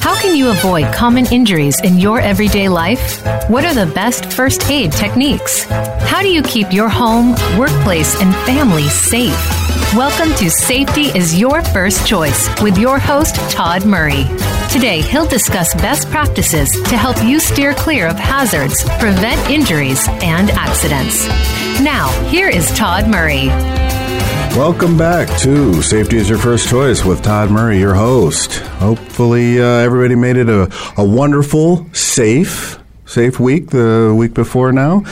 How can you avoid common injuries in your everyday life? What are the best first aid techniques? How do you keep your home, workplace, and family safe? Welcome to Safety is Your First Choice with your host, Todd Murray. Today, he'll discuss best practices to help you steer clear of hazards, prevent injuries, and accidents. Now, here is Todd Murray. Welcome back to Safety is Your First Choice with Todd Murray, your host. Hopefully, uh, everybody made it a, a wonderful, safe, safe week the week before now.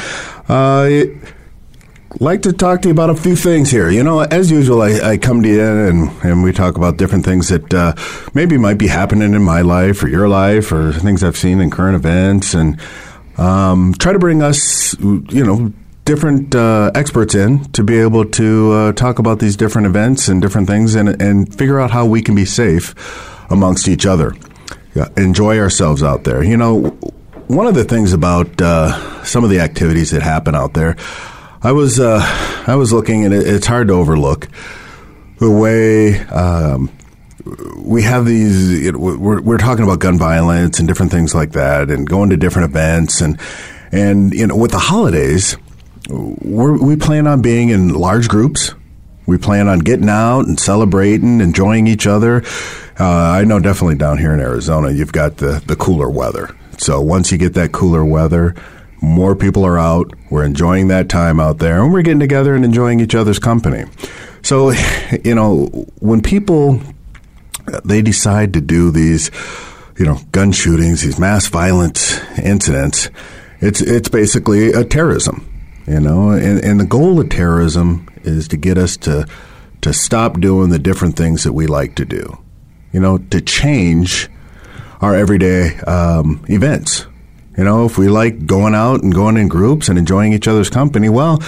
Uh, like to talk to you about a few things here. You know, as usual, I, I come to you and, and we talk about different things that uh, maybe might be happening in my life or your life or things I've seen in current events and um, try to bring us, you know, different uh, experts in to be able to uh, talk about these different events and different things and, and figure out how we can be safe amongst each other. Yeah, enjoy ourselves out there. You know, one of the things about uh, some of the activities that happen out there, I was uh, I was looking, and it, it's hard to overlook the way um, we have these. We're, we're talking about gun violence and different things like that, and going to different events, and and you know, with the holidays, we plan on being in large groups. We plan on getting out and celebrating, enjoying each other. Uh, I know definitely down here in Arizona, you've got the, the cooler weather. So once you get that cooler weather, more people are out. We're enjoying that time out there, and we're getting together and enjoying each other's company. So, you know, when people they decide to do these, you know, gun shootings, these mass violence incidents, it's it's basically a terrorism, you know, and, and the goal of terrorism is to get us to to stop doing the different things that we like to do, you know, to change our everyday um, events. You know, if we like going out and going in groups and enjoying each other's company, well,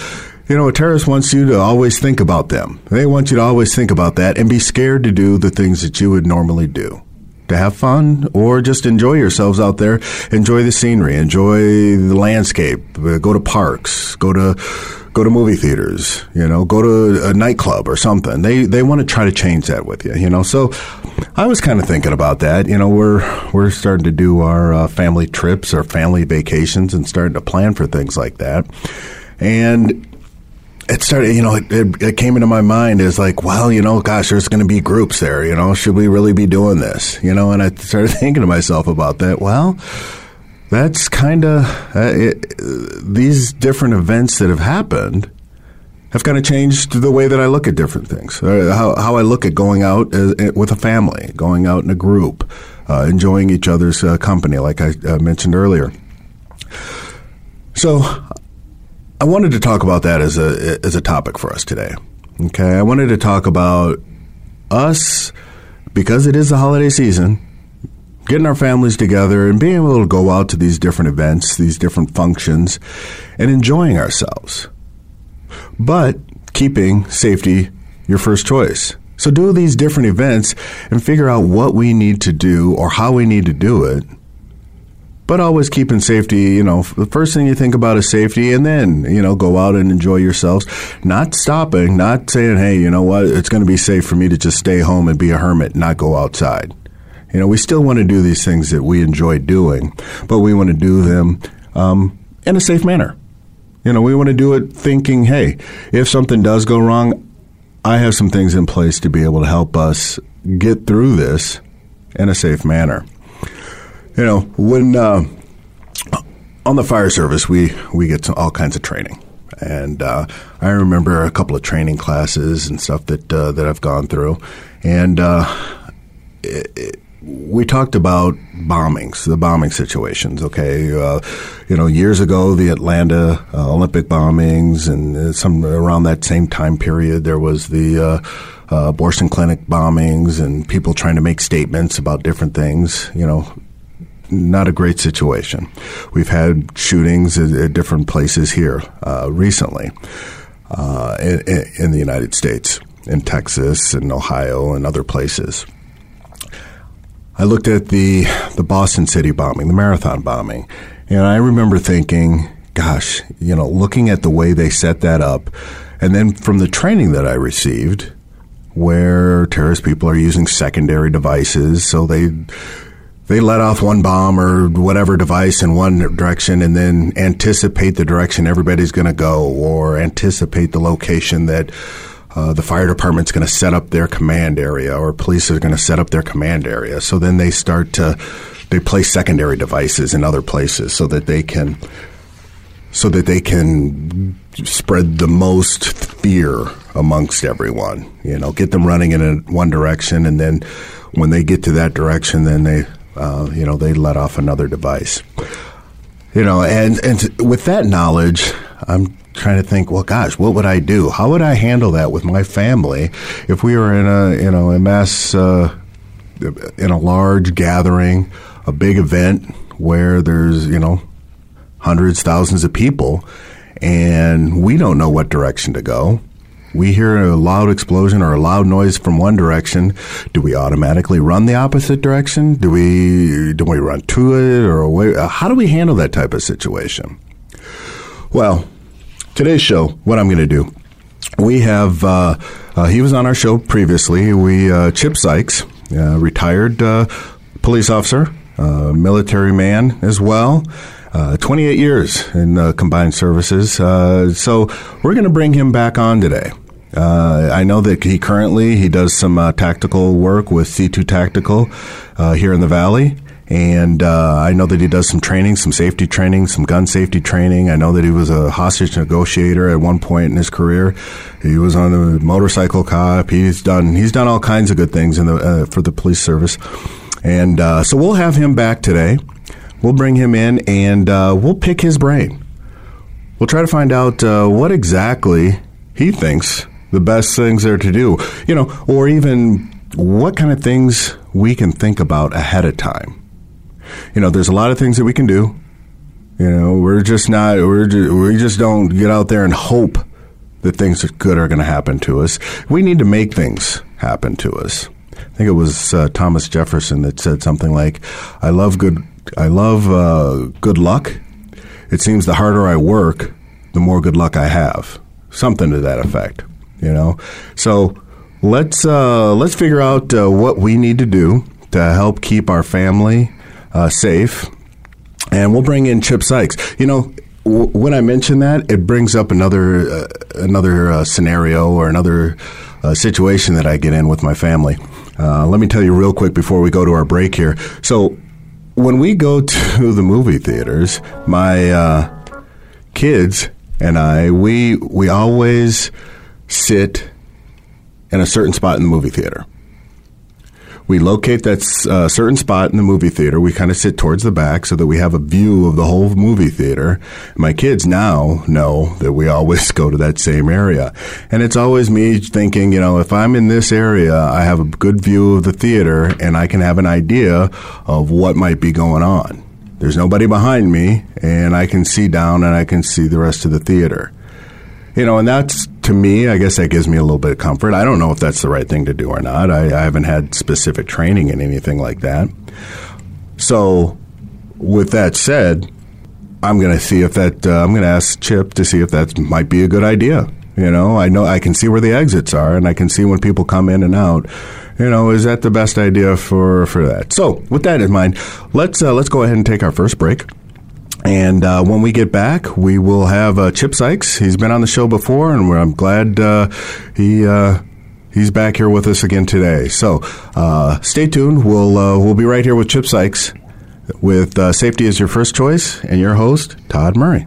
you know, a terrorist wants you to always think about them. They want you to always think about that and be scared to do the things that you would normally do. To have fun or just enjoy yourselves out there, enjoy the scenery, enjoy the landscape, go to parks, go to go to movie theaters, you know, go to a nightclub or something. They they want to try to change that with you, you know. So I was kind of thinking about that. You know, we're we're starting to do our uh, family trips, our family vacations, and starting to plan for things like that. And it started, you know, it, it, it, came into my mind as like, well, you know, gosh, there's going to be groups there, you know, should we really be doing this? You know, and I started thinking to myself about that. Well, that's kind of uh, these different events that have happened have kind of changed the way that I look at different things. Uh, how, how I look at going out uh, with a family, going out in a group, uh, enjoying each other's uh, company, like I uh, mentioned earlier. So, I wanted to talk about that as a as a topic for us today. Okay, I wanted to talk about us because it is the holiday season getting our families together and being able to go out to these different events, these different functions, and enjoying ourselves. But keeping safety your first choice. So do these different events and figure out what we need to do or how we need to do it. But always keeping safety, you know, the first thing you think about is safety and then, you know, go out and enjoy yourselves. Not stopping, not saying, hey, you know what, it's going to be safe for me to just stay home and be a hermit, not go outside. You know, we still want to do these things that we enjoy doing, but we want to do them um, in a safe manner. You know, we want to do it thinking, hey, if something does go wrong, I have some things in place to be able to help us get through this in a safe manner. You know, when uh, on the fire service, we we get all kinds of training, and uh, I remember a couple of training classes and stuff that uh, that I've gone through, and uh, it, it, we talked about bombings, the bombing situations. Okay, uh, you know, years ago, the Atlanta uh, Olympic bombings, and uh, some around that same time period, there was the uh, uh, abortion clinic bombings, and people trying to make statements about different things. You know, not a great situation. We've had shootings at, at different places here uh, recently in, in the United States, in Texas and Ohio and other places. I looked at the the Boston City bombing, the marathon bombing, and I remember thinking, gosh, you know, looking at the way they set that up, and then from the training that I received, where terrorist people are using secondary devices. So they they let off one bomb or whatever device in one direction and then anticipate the direction everybody's going to go or anticipate the location that uh, the fire department's going to set up their command area or police are going to set up their command area. So then they start to they place secondary devices in other places so that they can so that they can spread the most fear amongst everyone. You know, get them running in a, one direction, and then when they get to that direction, then they, uh, you know, they let off another device. You know, and and with that knowledge, I'm trying to think. Well, gosh, what would I do? How would I handle that with my family if we were in a you know a mass uh, in a large gathering, a big event where there's you know hundreds, thousands of people, and we don't know what direction to go. We hear a loud explosion or a loud noise from one direction. Do we automatically run the opposite direction? Do we do we run to it or away? How do we handle that type of situation? Well, today's show, what I'm going to do, we have. Uh, uh, he was on our show previously. We uh, Chip Sykes, uh, retired uh, police officer, uh, military man as well. Uh, 28 years in uh, combined services. Uh, so we're going to bring him back on today. Uh, I know that he currently he does some uh, tactical work with C2 Tactical here in the Valley. And I know that he does some training, some safety training, some gun safety training. I know that he was a hostage negotiator at one point in his career. He was on the motorcycle cop. He's done he's done all kinds of good things in the for the police service. And so we'll have him back today. We'll bring him in and uh, we'll pick his brain. We'll try to find out uh, what exactly he thinks the best things are to do, you know, or even what kind of things we can think about ahead of time. You know, there's a lot of things that we can do. You know, we're just not, we're just, we just don't get out there and hope that things good are going to happen to us. We need to make things happen to us. I think it was uh, Thomas Jefferson that said something like, "I love good I love uh, good luck. It seems the harder I work, the more good luck I have. Something to that effect, you know. So let's uh, let's figure out uh, what we need to do to help keep our family uh, safe, and we'll bring in Chip Sykes. You know, when I mention that, it brings up another uh, another uh, scenario or another situation that I get in with my family. let me tell you real quick before we go to our break here. So when we go to the movie theaters, my uh, kids and I, we we always sit in a certain spot in the movie theater. We locate that uh, certain spot in the movie theater. We kind of sit towards the back so that we have a view of the whole movie theater. My kids now know that we always go to that same area. And it's always me thinking, you know, if I'm in this area, I have a good view of the theater and I can have an idea of what might be going on. There's nobody behind me, and I can see down and I can see the rest of the theater. You know, and that's to me, I guess that gives me a little bit of comfort. I don't know if that's the right thing to do or not. I, I haven't had specific training in anything like that. So, with that said, I'm going to see if that. Uh, I'm going to ask Chip to see if that might be a good idea. You know, I know I can see where the exits are, and I can see when people come in and out. You know, is that the best idea for for that? So, with that in mind, let's uh, let's go ahead and take our first break. And uh, when we get back, we will have uh, Chip Sykes. He's been on the show before, and I'm glad uh, he uh, he's back here with us again today. So uh, stay tuned. We'll uh, we'll be right here with Chip Sykes with safety as your first choice, and your host Todd Murray.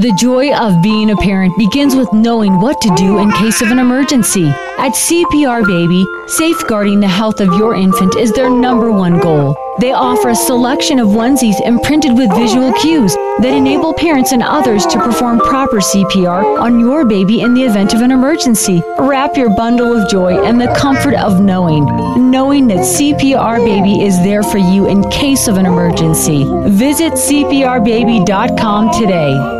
The joy of being a parent begins with knowing what to do in case of an emergency. At CPR Baby, safeguarding the health of your infant is their number one goal. They offer a selection of onesies imprinted with visual cues that enable parents and others to perform proper CPR on your baby in the event of an emergency. Wrap your bundle of joy in the comfort of knowing, knowing that CPR Baby is there for you in case of an emergency. Visit CPRBaby.com today.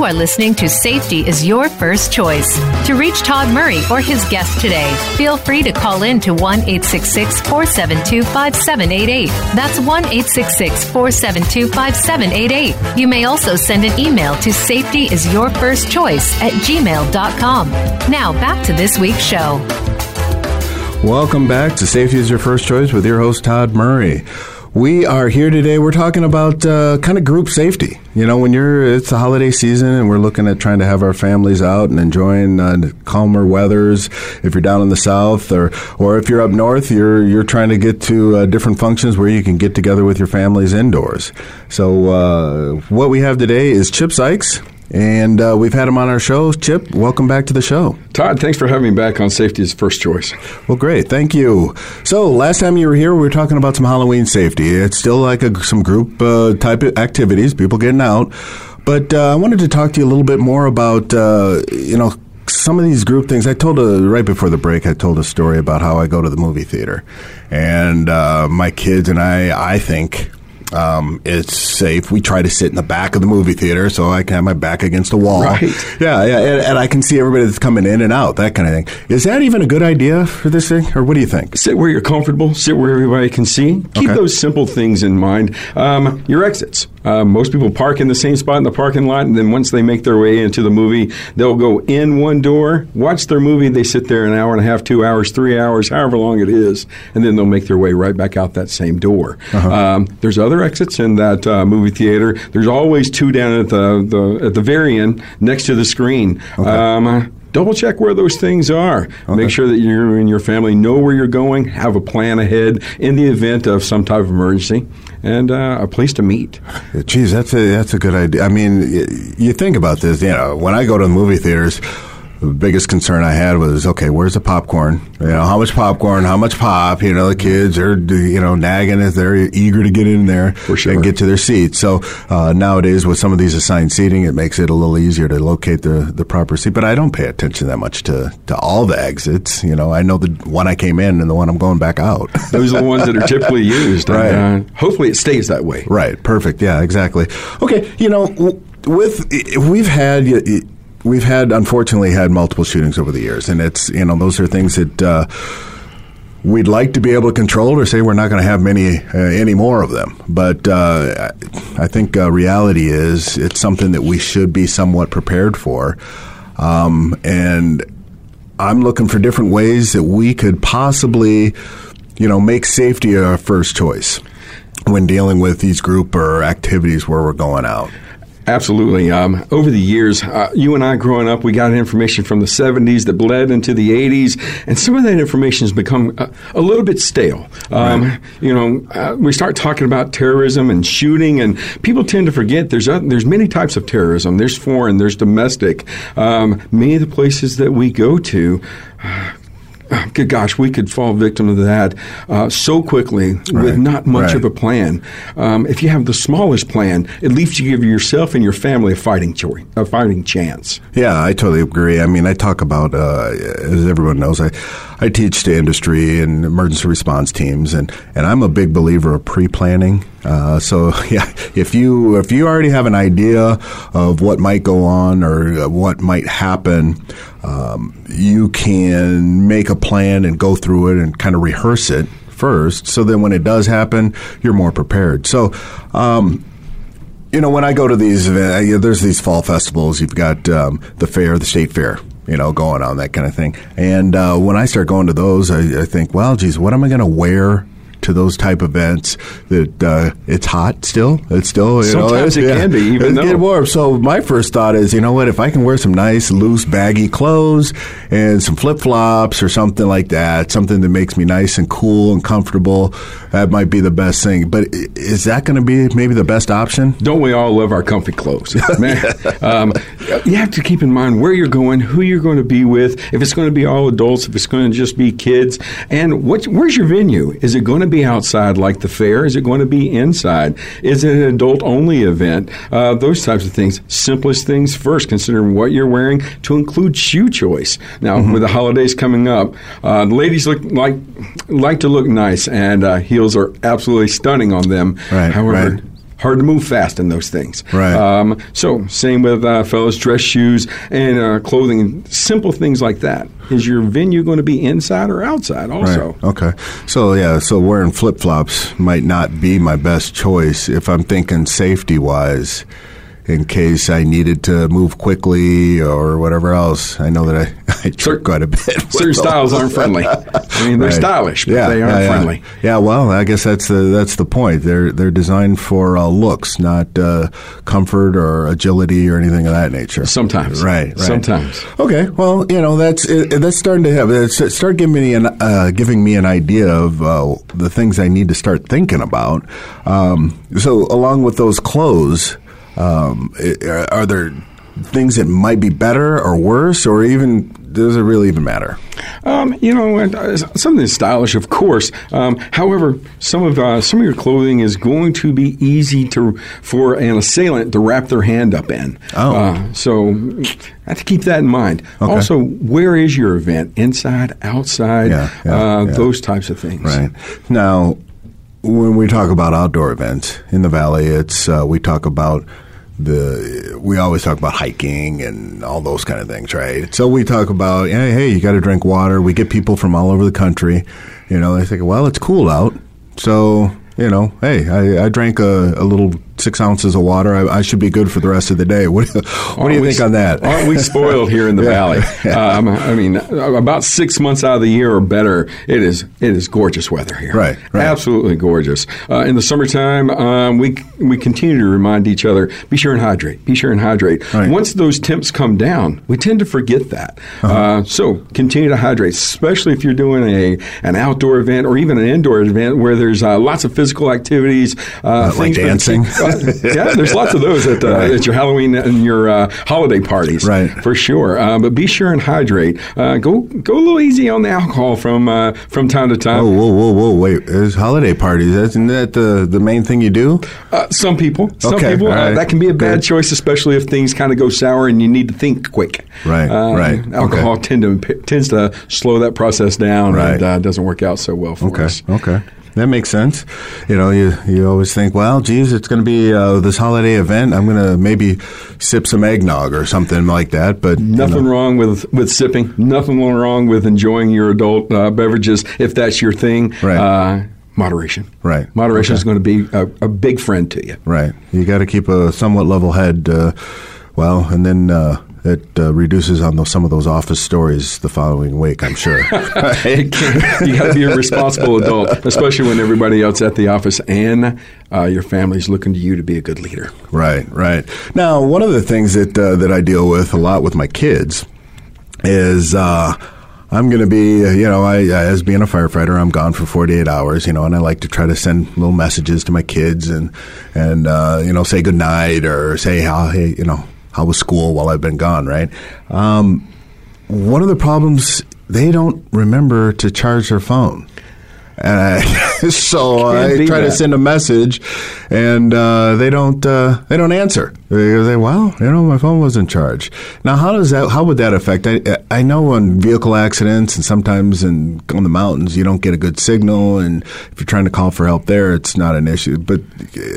You are listening to Safety is Your First Choice. To reach Todd Murray or his guest today, feel free to call in to 1 866 472 5788. That's 1 866 472 5788. You may also send an email to safetyisyourfirstchoice at gmail.com. Now back to this week's show. Welcome back to Safety is Your First Choice with your host, Todd Murray. We are here today. We're talking about uh, kind of group safety. You know, when you're it's the holiday season and we're looking at trying to have our families out and enjoying uh, calmer weathers. If you're down in the south, or or if you're up north, you're you're trying to get to uh, different functions where you can get together with your families indoors. So uh, what we have today is Chip Sykes. And uh, we've had him on our show. Chip, welcome back to the show. Todd, thanks for having me back on Safety is First Choice. Well, great. Thank you. So, last time you were here, we were talking about some Halloween safety. It's still like a, some group uh, type of activities, people getting out. But uh, I wanted to talk to you a little bit more about, uh, you know, some of these group things. I told a, right before the break, I told a story about how I go to the movie theater. And uh, my kids and I, I think, um, it's safe. We try to sit in the back of the movie theater so I can have my back against the wall. Right. Yeah, yeah, and, and I can see everybody that's coming in and out, that kind of thing. Is that even a good idea for this thing, or what do you think? Sit where you're comfortable, sit where everybody can see. Keep Okay. those simple things in mind. Um, your exits. Uh, most people park in the same spot in the parking lot, and then once they make their way into the movie, they'll go in one door, watch their movie. They sit there an hour and a half, two hours, three hours, however long it is, and then they'll make their way right back out that same door. Um, there's other exits in that uh, movie theater. There's always two down at the, the at the very end next to the screen. Um, double check where those things are. Make sure that you and your family know where you're going, have a plan ahead in the event of some type of emergency, and uh, a place to meet. Geez, that's a that's a good idea. I mean, you think about this. You know, when I go to the movie theaters, the biggest concern I had was, okay, where's the popcorn? You know, how much popcorn? How much pop? You know, the kids are you know nagging as they're eager to get in there sure. and get to their seats. So uh, nowadays, with some of these assigned seating, it makes it a little easier to locate the the proper seat. But I don't pay attention that much to to all the exits. You know, I know the one I came in and the one I'm going back out. Those are the ones that are typically used. and, Right. uh, hopefully, it stays that way. Right. Perfect. Yeah. Exactly. Okay. You know, w- with we've had we've had unfortunately had multiple shootings over the years, and it's you know those are things that. Uh, We'd like to be able to control or say we're not going to have many uh, any more of them, but uh, I think uh, reality is it's something that we should be somewhat prepared for, um, and I'm looking for different ways that we could possibly, you know, make safety our first choice when dealing with these group or activities where we're going out. Absolutely. Um, over the years, uh, you and I growing up, we got information from the 70s that bled into the 80s, and some of that information has become a, a little bit stale. Um, You know, uh, we start talking about terrorism and shooting, and people tend to forget there's there's many types of terrorism. There's foreign, there's domestic. Um, many of the places that we go to. Good gosh, we could fall victim to that uh, so quickly with not much right. of a plan. Um, if you have the smallest plan, at least you give yourself and your family a fighting choice, a fighting chance. Yeah, I totally agree. I mean, I talk about, uh, as everyone knows, I, I teach to industry and emergency response teams, and, and I'm a big believer of pre-planning. Uh, so yeah, if you if you already have an idea of what might go on or what might happen, um, you can make a plan and go through it and kind of rehearse it first. So then when it does happen, you're more prepared. So, um, you know, when I go to these events, there's these fall festivals. You've got um, the fair, the state fair, you know, going on that kind of thing. And uh, when I start going to those, I, I think, well, geez, what am I going to wear to those type events that uh, it's hot still. It's still you sometimes know, it yeah, can be even though warm. So my first thought is, you know what? If I can wear some nice loose baggy clothes and some flip flops or something like that, something that makes me nice and cool and comfortable, that might be the best thing. But is that going to be maybe the best option? Don't we all love our comfy clothes? Man, um, you have to keep in mind where you're going, who you're going to be with. If it's going to be all adults, if it's going to just be kids, and what, where's your venue? Is it going to be outside like the fair? Is it going to be inside? Is it an adult only event? Uh, those types of things. Simplest things first, considering what you're wearing to include shoe choice. Now, mm-hmm. with the holidays coming up, uh, ladies look like like to look nice, and uh, heels are absolutely stunning on them. Right, However, right hard to move fast in those things. Right. Um, so same with uh, fellas, dress shoes and uh, clothing, simple things like that. Is your venue going to be inside or outside? Also. Right. Okay. So yeah, so wearing flip flops might not be my best choice if I'm thinking safety wise in case I needed to move quickly or whatever else. I know that I, I trip quite a bit. Certain styles aren't friendly. I mean, they're right. stylish, but yeah, they aren't yeah, yeah. friendly. Yeah, well, I guess that's the that's the point. They're they're designed for uh, looks, not uh, comfort or agility or anything of that nature. Sometimes, right? right. Sometimes. Okay. Well, you know, that's it, that's starting to have it's start giving me an uh, giving me an idea of uh, the things I need to start thinking about. Um, so, along with those clothes. Um, are there things that might be better or worse, or even does it really even matter? Um, you know, uh, something stylish, of course. Um, however, some of uh, some of your clothing is going to be easy to for an assailant to wrap their hand up in. Oh, uh, so I have to keep that in mind. Okay. Also, where is your event? Inside, outside, yeah, yeah, uh, yeah. those types of things. Right now, when we talk about outdoor events in the valley, it's uh, we talk about the we always talk about hiking and all those kind of things, right? So we talk about hey, hey, you got to drink water. We get people from all over the country. You know, they think, well, it's cool out, so you know, hey, I, I drank a, a little six ounces of water, I, I, should be good for the rest of the day. What, what do you think on that? Aren't we spoiled here in the yeah. valley? Um, I mean, about six months out of the year or better, it is it is gorgeous weather here. Right, right. absolutely gorgeous. Uh, in the summertime, um, we we continue to remind each other: be sure and hydrate. Be sure and hydrate. Right. Once those temps come down, we tend to forget that. Uh-huh. Uh, so continue to hydrate, especially if you're doing a an outdoor event or even an indoor event where there's uh, lots of physical activities, uh, like dancing. yeah, there's lots of those at, uh, right. at your Halloween and your uh, holiday parties, right? For sure. Uh, but be sure and hydrate. Uh, go go a little easy on the alcohol from uh, from time to time. Oh, whoa, whoa, whoa! Wait, there's holiday parties. Isn't that the the main thing you do? Uh, some people, some okay, people right. that can be a bad Good. choice, especially if things kind of go sour and you need to think quick. Right, right. Alcohol okay. tend to tends to slow that process down, right. and doesn't work out so well for okay. us. Okay. That makes sense. You know, you, you always think, well, geez, it's going to be uh, this holiday event. I'm going to maybe sip some eggnog or something like that. But nothing you know. wrong with, with sipping. Nothing wrong with enjoying your adult uh, beverages if that's your thing. Right. Uh, moderation. Right. Moderation okay. is going to be a, a, big friend to you. Right. You got to keep a somewhat level head. Uh, well, and then uh, it uh, reduces on those, some of those office stories the following week, I'm sure. you got to be a responsible adult, especially when everybody else at the office and uh, your family's looking to you to be a good leader. Right, right. Now, one of the things that uh, that I deal with a lot with my kids is. Uh, I'm going to be, you know, I, as being a firefighter, I'm gone for 48 hours, you know, and I like to try to send little messages to my kids and, and, uh, you know, say good night or say how, hey, you know, how was school while I've been gone, right? Um, one of the problems, they don't remember to charge their phone. And I, so I try that. to send a message, and uh, they don't say they don't answer. They say, "Well, you know, my phone wasn't charged." Now, how does that? How would that affect? I, I know on vehicle accidents and sometimes in on the mountains, you don't get a good signal, and if you're trying to call for help there, it's not an issue. But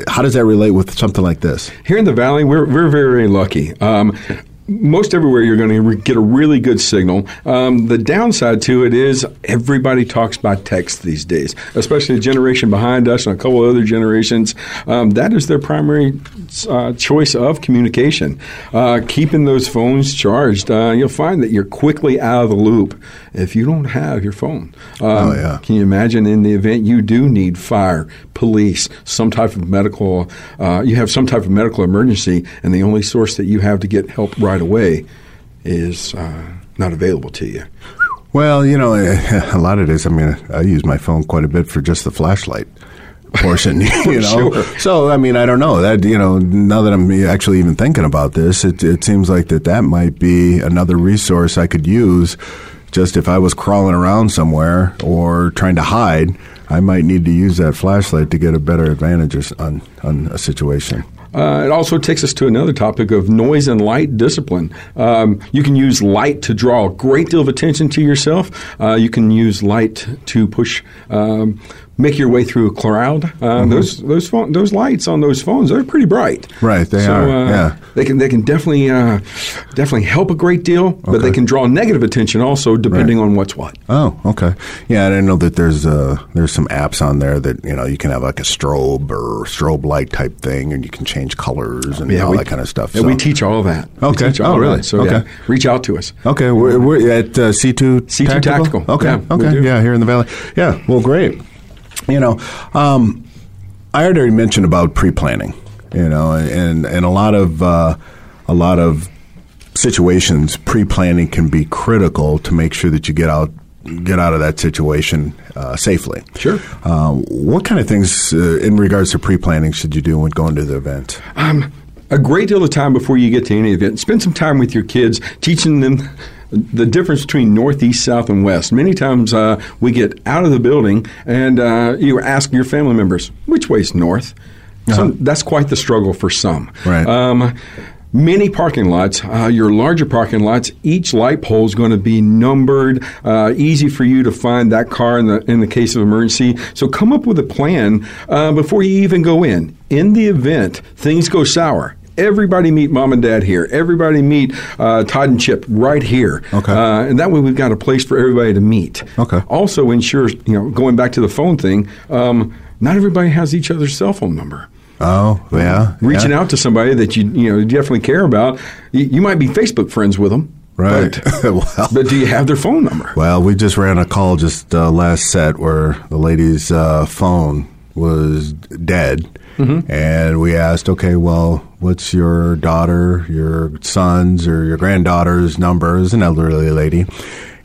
how does that relate with something like this? Here in the valley, we're we're very very lucky. Um, most everywhere you're going to re- get a really good signal. Um, the downside to it is everybody talks by text these days, especially the generation behind us and a couple other generations. Um, that is their primary uh, choice of communication. Uh, keeping those phones charged, uh, you'll find that you're quickly out of the loop if you don't have your phone. Um, Oh, yeah. Can you imagine in the event you do need fire, police, some type of medical, uh, you have some type of medical emergency, and the only source that you have to get help right away is uh, not available to you. Well, you know, a lot of this. I mean, I use my phone quite a bit for just the flashlight portion. You know, Sure. so I mean, I don't know that. You know, now that I'm actually even thinking about this, it, it seems like that that might be another resource I could use. Just if I was crawling around somewhere or trying to hide, I might need to use that flashlight to get a better advantage on on a situation. Uh, it also takes us to another topic of noise and light discipline. Um, you can use light to draw a great deal of attention to yourself. Uh, you can use light to push, um, make your way through a crowd. Uh, Those those phone, those lights on those phones they're pretty bright. Mm-hmm. Right, they so, are, Uh, yeah. they can they can definitely uh, definitely help a great deal, but they can draw negative attention also depending on what's what. Oh, okay. Yeah, I didn't know that there's uh there's some apps on there that you know you can have like a strobe or strobe light type thing, and you can change colors and all we- that kind of stuff. Yeah, so. we teach all of that. Okay. all Oh, really? that. So Okay. yeah, reach out to us. Okay, we're, we're at uh, C2 C2 Tactical. Okay, Yeah, okay, yeah, here in the valley. Yeah, well, great. You know, um, I already mentioned about pre-planning. You know, and and a lot of uh, a lot of situations, pre-planning can be critical to make sure that you get out get out of that situation uh, safely. Sure. Um, what kind of things uh, in regards to pre-planning should you do when going to the event? um, a great deal of time before you get to any event. Spend some time with your kids, teaching them the difference between northeast, south, and west. Many times uh, we get out of the building and uh, you ask your family members, which way's north? Some, that's quite the struggle for some. Right. Um, Many parking lots, uh, your larger parking lots, each light pole is going to be numbered, uh, easy for you to find that car in the in the case of emergency. So come up with a plan uh, before you even go in. In the event things go sour, everybody meet mom and dad here. Everybody meet uh, Todd and Chip right here. Okay. Uh, and that way we've got a place for everybody to meet. Okay. Also ensures, you know, going back to the phone thing, um, not everybody has each other's cell phone number Oh, yeah, reaching yeah. out to somebody that you you know definitely care about. You, you might be Facebook friends with them, Right. But, well, but do you have their phone number? Well, we just ran a call just uh, last set where the lady's uh, phone was dead. Mm-hmm. And we asked, okay, well, what's your daughter, your son's, or your granddaughter's number? As an elderly lady.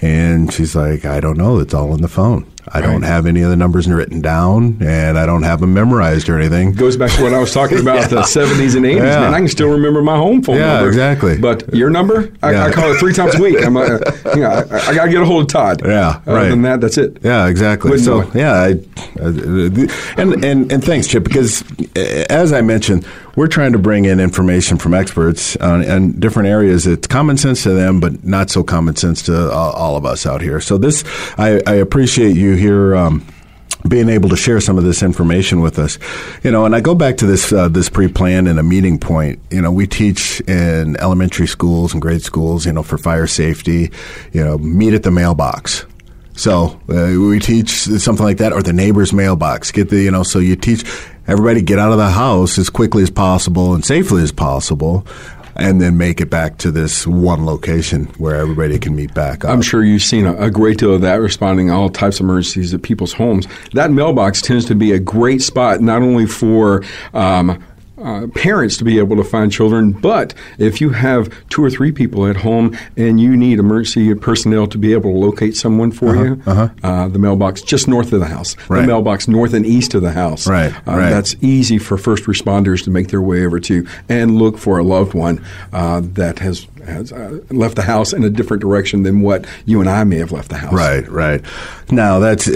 And she's like, I don't know. It's all in the phone. I don't have any of the numbers written down, and I don't have them memorized or anything. Goes back to what I was talking about the 70s and 80s. Yeah. Man, I can still remember my home phone Yeah, number. exactly. But your number, I, Yeah. I call it three times a week. I'm, uh, you know, I, I got to get a hold of Todd. Yeah, Other right. than that, that's it. Yeah, exactly. Wouldn't so yeah, I, uh, and and and thanks, Chip, because as I mentioned, we're trying to bring in information from experts on, on different areas. It's common sense to them, but not so common sense to all, all of us out here. So this, I, I appreciate you here. Um, being able to share some of this information with us, you know, and I go back to this uh, this pre-plan and a meeting point. You know, we teach in elementary schools and grade schools, you know, for fire safety. You know, meet at the mailbox. So uh, we teach something like that, or the neighbor's mailbox. Get the you know, so you teach everybody get out of the house as quickly as possible and safely as possible, and then make it back to this one location where everybody can meet back up. I'm sure you've seen a, a great deal of that responding to all types of emergencies at people's homes. That mailbox tends to be a great spot not only for um, uh, parents to be able to find children, but if you have two or three people at home and you need emergency personnel to be able to locate someone for you, uh, the mailbox just north of the house, Uh-huh, Right. the mailbox north and east of the house, Right, uh, right. that's easy for first responders to make their way over to and look for a loved one uh, that has has uh, left the house in a different direction than what you and I may have left the house. Right, right. Now that's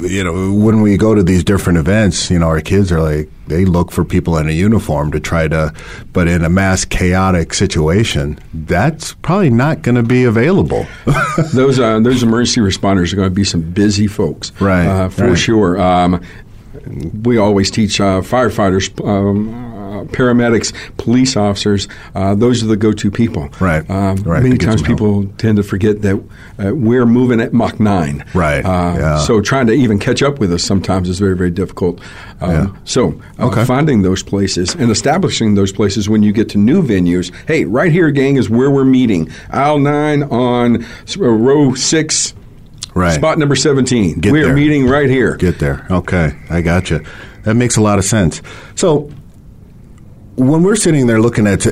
you know when we go to these different events, you know, our kids are like they look for people in a uniform to try to, but in a mass chaotic situation, that's probably not going to be available. those uh, those emergency responders are going to be some busy folks, Right, Uh, for right. sure. Um, we always teach uh, firefighters um, paramedics, police officers, uh, those are the go-to people. Right. Um, Right, Many times some help. people tend to forget that uh, we're moving at Mach 9. Right, Uh, yeah. So trying to even catch up with us sometimes is very, very difficult. Um, Yeah. So uh, Okay. finding those places and establishing those places when you get to new venues. Hey, right here, gang, is where we're meeting. Aisle 9 on uh, row 6, Right. spot number 17. Get we are meeting right here. Get there. Okay, I got you. That makes a lot of sense. So, when we're sitting there looking at,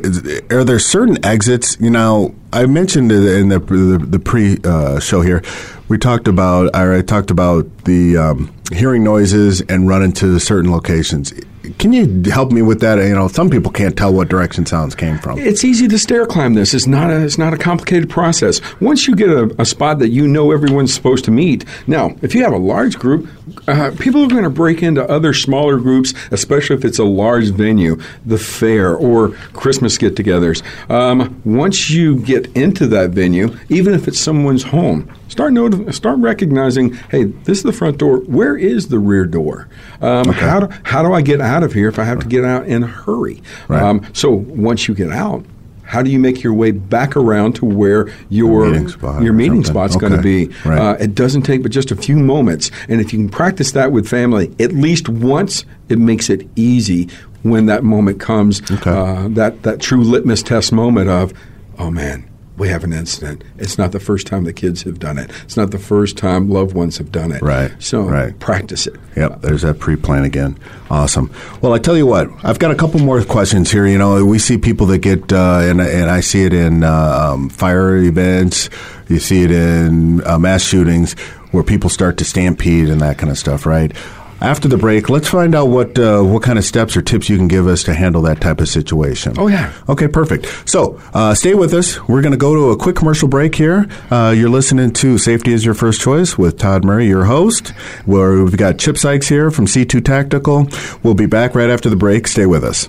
are there certain exits? You know, I mentioned in the the, the pre uh, show here. We talked about, I talked about the um, hearing noises and running to certain locations. Can you help me with that? You know, some people can't tell what direction sounds came from. It's easy to stair climb this. It's not a it's not a complicated process. Once you get a, a spot that you know everyone's supposed to meet. Now, if you have a large group, uh, people are going to break into other smaller groups, especially if it's a large venue, the fair or Christmas get-togethers. Um, once you get into that venue, even if it's someone's home, start noti- start recognizing, hey, this is the front door. Where is the rear door? Um, How do how do I get out of here if I have to get out in a hurry? Right. Um, so once you get out, how do you make your way back around to where your meeting spot your meeting spot's going to be? Right. Uh, it doesn't take but just a few moments, and if you can practice that with family at least once, it makes it easy when that moment comes. Okay. Uh, that that true litmus test moment of, oh man. We have an incident. It's not the first time the kids have done it. It's not the first time loved ones have done it. Right, So right. practice it. Yep, there's that pre-plan again. Awesome. Well, I tell you what, I've got a couple more questions here. You know, we see people that get, uh, and, and I see it in uh, um, fire events. You see it in uh, mass shootings where people start to stampede and that kind of stuff. Right. After the break, let's find out what uh, what kind of steps or tips you can give us to handle that type of situation. Oh, yeah. Okay, perfect. So uh, stay with us. We're going to go to a quick commercial break here. Uh, you're listening to Safety is Your First Choice with Todd Murray, your host. Where we've got Chip Sykes here from C2 Tactical. We'll be back right after the break. Stay with us.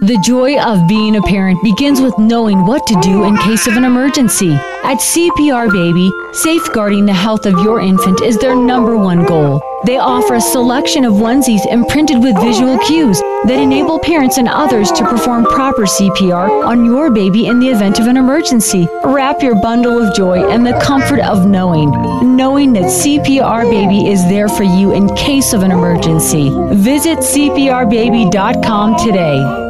The joy of being a parent begins with knowing what to do in case of an emergency. At CPR Baby, safeguarding the health of your infant is their number one goal. They offer a selection of onesies imprinted with visual cues that enable parents and others to perform proper CPR on your baby in the event of an emergency. Wrap your bundle of joy in the comfort of knowing, knowing that CPR Baby is there for you in case of an emergency. Visit CPRBaby.com today.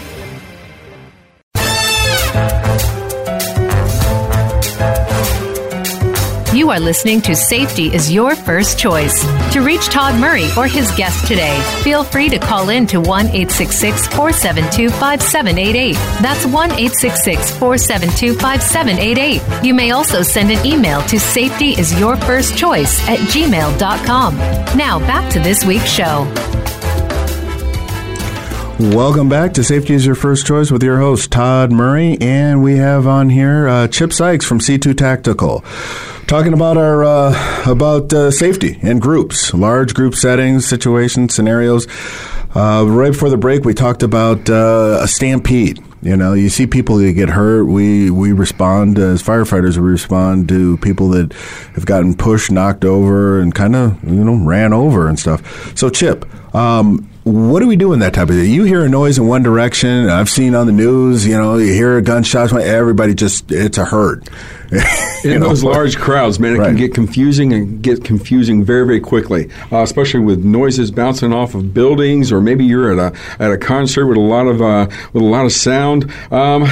You are listening to Safety is Your First Choice. To reach Todd Murray or his guest today, feel free to call in to 1 866 472 5788. That's 1 866 472 5788. You may also send an email to safetyisyourfirstchoice at gmail.com. Now back to this week's show. Welcome back to Safety is Your First Choice with your host, Todd Murray. And we have on here uh, Chip Sykes from C2 Tactical talking about our uh, about uh, safety in groups, large group settings, situations, scenarios. Uh, right before the break, we talked about uh, a stampede. You know, you see people that get hurt. We we respond as firefighters. We respond to people that have gotten pushed, knocked over, and kind of you know ran over and stuff. So, Chip, um, what do we do in that type of thing? You hear a noise in one direction. I've seen on the news, you know, you hear gunshots. Everybody just, it's a herd. in know? those large crowds, man, it right. can get confusing and get confusing very, very quickly, uh, especially with noises bouncing off of buildings, or maybe you're at a at a concert with a lot of uh, with a lot of sound. Um,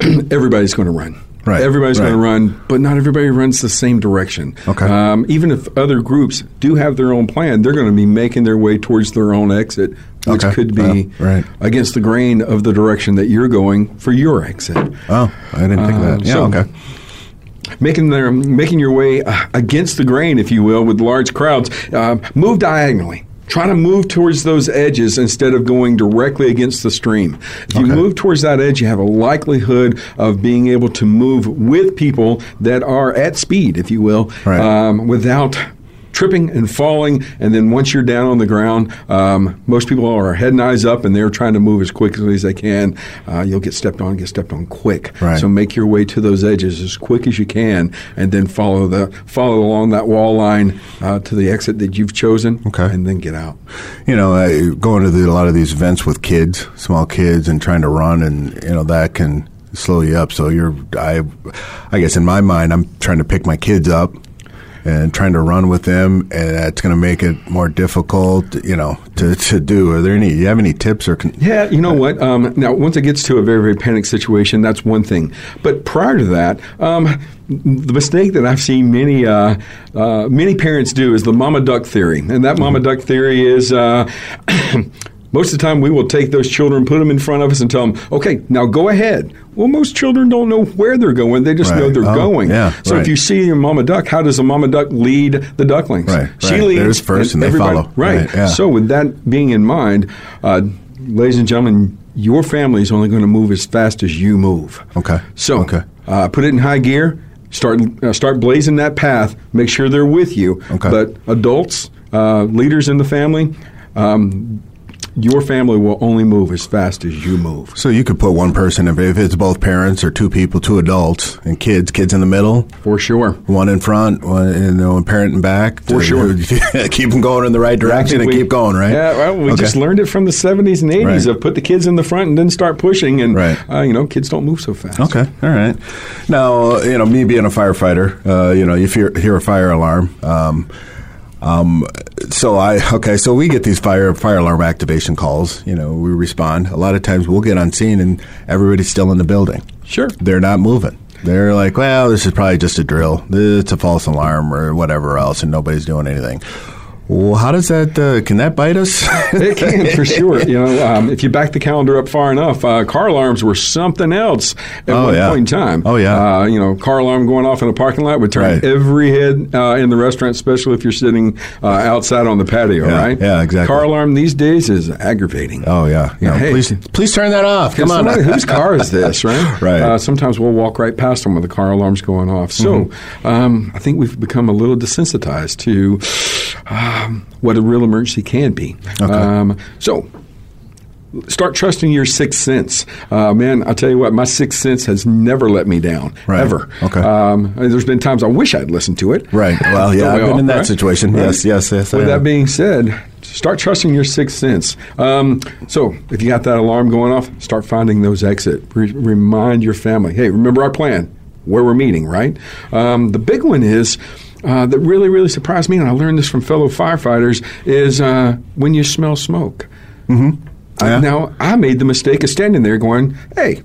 everybody's going to run. Right. Everybody's right. going to run, but not everybody runs the same direction. Okay. Um, even if other groups do have their own plan, they're going to be making their way towards their own exit, which okay. could be right. against the grain of the direction that you're going for your exit. Oh, I didn't think uh, of that. Yeah. So, okay making their making your way uh, against the grain, if you will, with large crowds. Uh, move diagonally. Try to move towards those edges instead of going directly against the stream. If you okay. move towards that edge, you have a likelihood of being able to move with people that are at speed, if you will, right. um, without tripping and falling. And then once you're down on the ground, um, most people are head and eyes up and they're trying to move as quickly as they can. Uh, you'll get stepped on, get stepped on quick. Right. So make your way to those edges as quick as you can, and then follow the follow along that wall line uh, to the exit that you've chosen. Okay. and then get out. You know, uh, going to the, a lot of these events with kids, small kids, and trying to run, and you know that can slow you up. So you're, I, I guess in my mind, I'm trying to pick my kids up and trying to run with them, and that's going to make it more difficult, you know, to, to do. Are there any? You have any tips or? Con- yeah, you know what? Um, now, once it gets to a very very panic situation, that's one thing. But prior to that, um, the mistake that I've seen many uh, uh, many parents do is the mama duck theory, and that mama duck theory is. Uh, most of the time, we will take those children, put them in front of us, and tell them, "Okay, now go ahead." Well, most children don't know where they're going; they just right. know they're oh, going. Yeah, so right. if you see your mama duck, how does a mama duck lead the ducklings? Right, she leads There's first, and, and they follow. Right. Yeah. So, with that being in mind, uh, ladies and gentlemen, your family is only going to move as fast as you move. Okay. So, okay. Uh, put it in high gear. Start uh, start blazing that path. Make sure they're with you. Okay. But adults, uh, leaders in the family. Um, your family will only move as fast as you move. So you could put one person, if, if it's both parents or two people, two adults, and kids, kids in the middle. For sure. One in front, one, you know, one parent in back. For sure. keep them going in the right direction and keep going, right? Yeah, well, we Okay. just learned it from the 70s and 80s Right. of put the kids in the front and then start pushing. And, Right. uh, you know, kids don't move so fast. Okay, all right. Now, you know, me being a firefighter, uh, you know, if you hear, hear a fire alarm. Um, um, so I okay, so we get these fire fire alarm activation calls. You know, we respond. A lot of times we'll get on scene and everybody's still in the building. Sure. They're not moving. They're like, well, this is probably just a drill. It's a false alarm or whatever else, and nobody's doing anything. Well, how does that? Uh, can that bite us? It can for sure. You know, um, if you back the calendar up far enough, uh, car alarms were something else at Oh, one yeah. point in time. Oh, yeah. Uh, you know, car alarm going off in a parking lot would turn Right. every head uh, in the restaurant, especially if you're sitting uh, outside on the patio. Yeah, right? yeah, exactly. Car alarm these days is aggravating. oh yeah, Yeah, No, hey. please, please turn that off. Come on, Somebody- whose car is this, right? Right. Uh, sometimes we'll walk right past them with the car alarms going off. So Mm-hmm. um, I think we've become a little desensitized to um, what a real emergency can be. Okay. Um, so start trusting your sixth sense. Uh, man, I'll tell you what, my sixth sense has never let me down, Right. ever. Okay. Um, there's been times I wish I'd listened to it. Right. Well, yeah, I've been all, in that right? situation. Right. Yes, yes, yes. With that being said, start trusting your sixth sense. Um, so, if you got that alarm going off, start finding those exit. Re- remind your family, hey, remember our plan, where we're meeting, right? Um, the big one is. Uh, that really, really surprised me, and I learned this from fellow firefighters, is uh, when you smell smoke. Mm-hmm. Yeah. now, I made the mistake of standing there going, hey,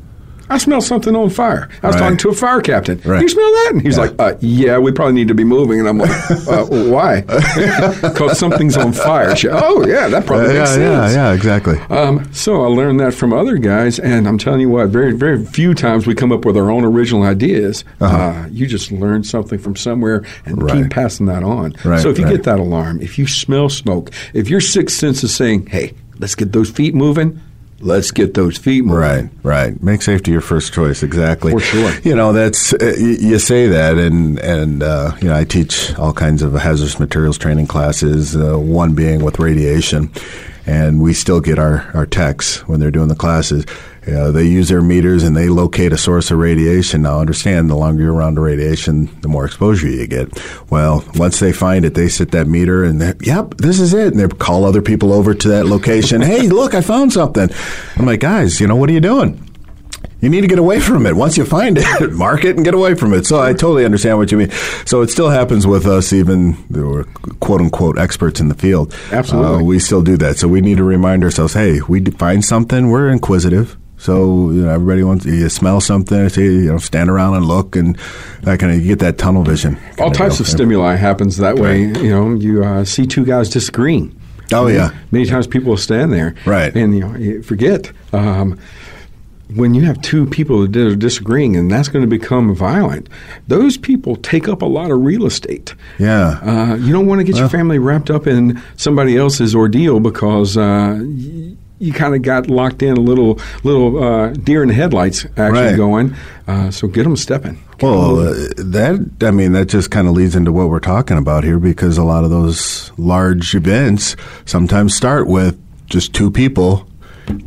I smell something on fire. I was Right. talking to a fire captain. Right. You smell that? And he's Yeah. like, uh, yeah, we probably need to be moving. And I'm like, uh, why? Because something's on fire. She, oh, yeah, that probably yeah, makes sense. yeah, yeah, exactly. Um, so I learned that from other guys, and I'm telling you what, very, very few times we come up with our own original ideas. uh you just learn something from somewhere and Uh-huh. Right. keep passing that on. Right, so if you get that alarm, if you smell smoke, if your sixth sense is saying, "Hey, let's get those feet moving," let's get those feet moving. Right, right. Make safety your first choice. Exactly. For sure. You know, that's uh, you say that, and and uh, you know, I teach all kinds of hazardous materials training classes. Uh, one being with radiation, and we still get our our techs when they're doing the classes. Yeah, they use their meters and they locate a source of radiation. Now, understand, the longer you're around the radiation, the more exposure you get. Well, once they find it, they set that meter and, yep, this is it. And they call other people over to that location. hey, look, I found something. I'm like, guys, you know, what are you doing? you need to get away from it. Once you find it, mark it and get away from it. So I totally understand what you mean. So it still happens with us, even we're quote unquote experts in the field. Absolutely, uh, we still do that. So we need to remind ourselves: Hey, we find something, we're inquisitive. So you know, everybody wants you smell something, see, you know, stand around and look, and that kind of you get that tunnel vision. All types of stimuli happens that way. You know, you uh, see two guys disagreeing. Oh yeah, many times people will stand there, right, and you know, you forget. Um, when you have two people that are disagreeing and that's going to become violent, those people take up a lot of real estate. Yeah. Uh, you don't want to get well, your family wrapped up in somebody else's ordeal because uh, you, kind of got locked in a little little uh, deer in the headlights actually right. going. Uh, so get them stepping. Well, uh, that I mean that just kind of leads into what we're talking about here because a lot of those large events sometimes start with just two people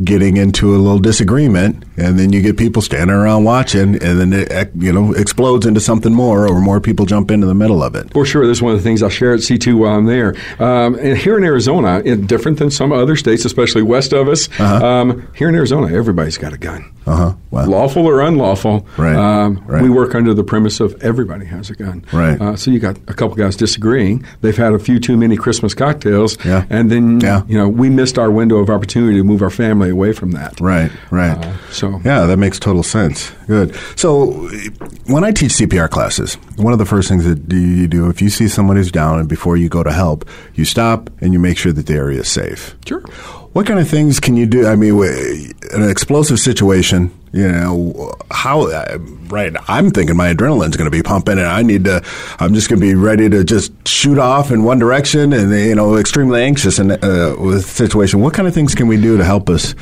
getting into a little disagreement, and then you get people standing around watching, and then it you know explodes into something more, or more people jump into the middle of it. For sure, this is one of the things I'll share at C2 while I'm there. Um, and here in Arizona, it, different than some other states, especially west of us, uh-huh. um, here in Arizona, everybody's got a gun. Uh-huh. Wow. Lawful or unlawful, right. Um, right. we work under the premise of everybody has a gun. Right. Uh, so you got a couple guys disagreeing. They've had a few too many Christmas cocktails, yeah. and then yeah. you know we missed our window of opportunity to move our family away from that. Right, right. Uh, so yeah, that makes total sense. Good. So when I teach CPR classes, one of the first things that you do if you see someone who's down and before you go to help, you stop and you make sure that the area is safe. Sure. What kind of things can you do? I mean, in an explosive situation, you know, how, uh, right, I'm thinking my adrenaline's going to be pumping and I need to, I'm just going to be ready to just shoot off in one direction and, you know, extremely anxious in, uh, with situation. What kind of things can we do to help us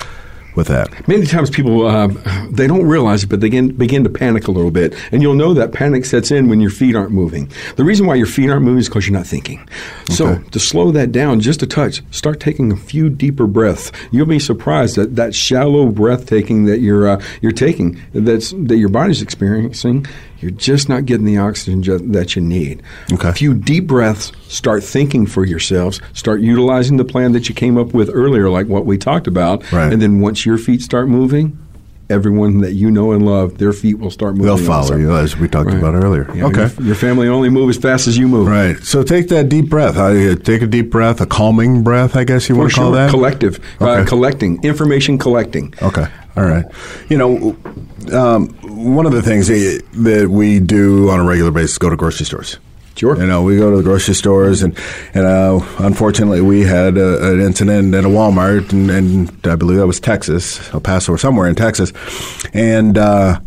with that? Many times people uh, they don't realize it, but they begin, begin to panic a little bit, and you'll know that panic sets in when your feet aren't moving. The reason why your feet aren't moving is because you're not thinking. Okay. So to slow that down just a touch, start taking a few deeper breaths. You'll be surprised that that shallow breath taking that you're uh, you're taking that's that your body's experiencing you're just not getting the oxygen ju- that you need. Okay. A few deep breaths, start thinking for yourselves, start utilizing the plan that you came up with earlier, like what we talked about. Right. And then once your feet start moving, everyone that you know and love, their feet will start moving. They'll follow you, as we talked right. about earlier. Yeah, okay. Your, your, family only move as fast as you move. Right. So take that deep breath. Uh, take a deep breath, a calming breath, I guess you want to sure. call that? Collective. Uh, Okay. Uh, collecting. Information collecting. Okay. All right. You know, um, one of the things that we do on a regular basis is go to grocery stores. Sure. You know, we go to the grocery stores, and and uh, unfortunately, we had a, an incident at a Walmart, and, and, I believe that was Texas, El Paso, or somewhere in Texas, and. Uh,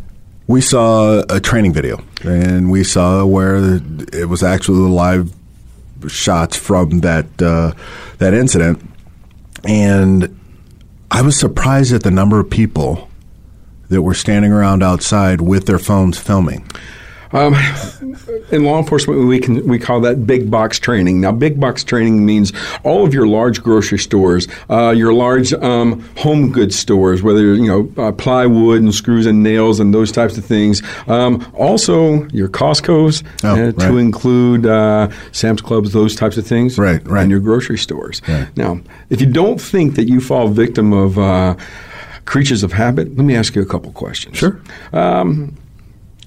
we saw a training video, and we saw where it was actually the live shots from that uh, that incident, and I was surprised at the number of people that were standing around outside with their phones filming. Um, in law enforcement, we can we call that big box training. Now, big box training means all of your large grocery stores, uh, your large um, home goods stores, whether you know uh, plywood and screws and nails and those types of things. Um, also, your Costco's oh, uh, right. to include uh, Sam's Clubs, those types of things. Right, right. And your grocery stores. Right. Now, if you don't think that you fall victim of uh, creatures of habit, let me ask you a couple questions. Sure. Um,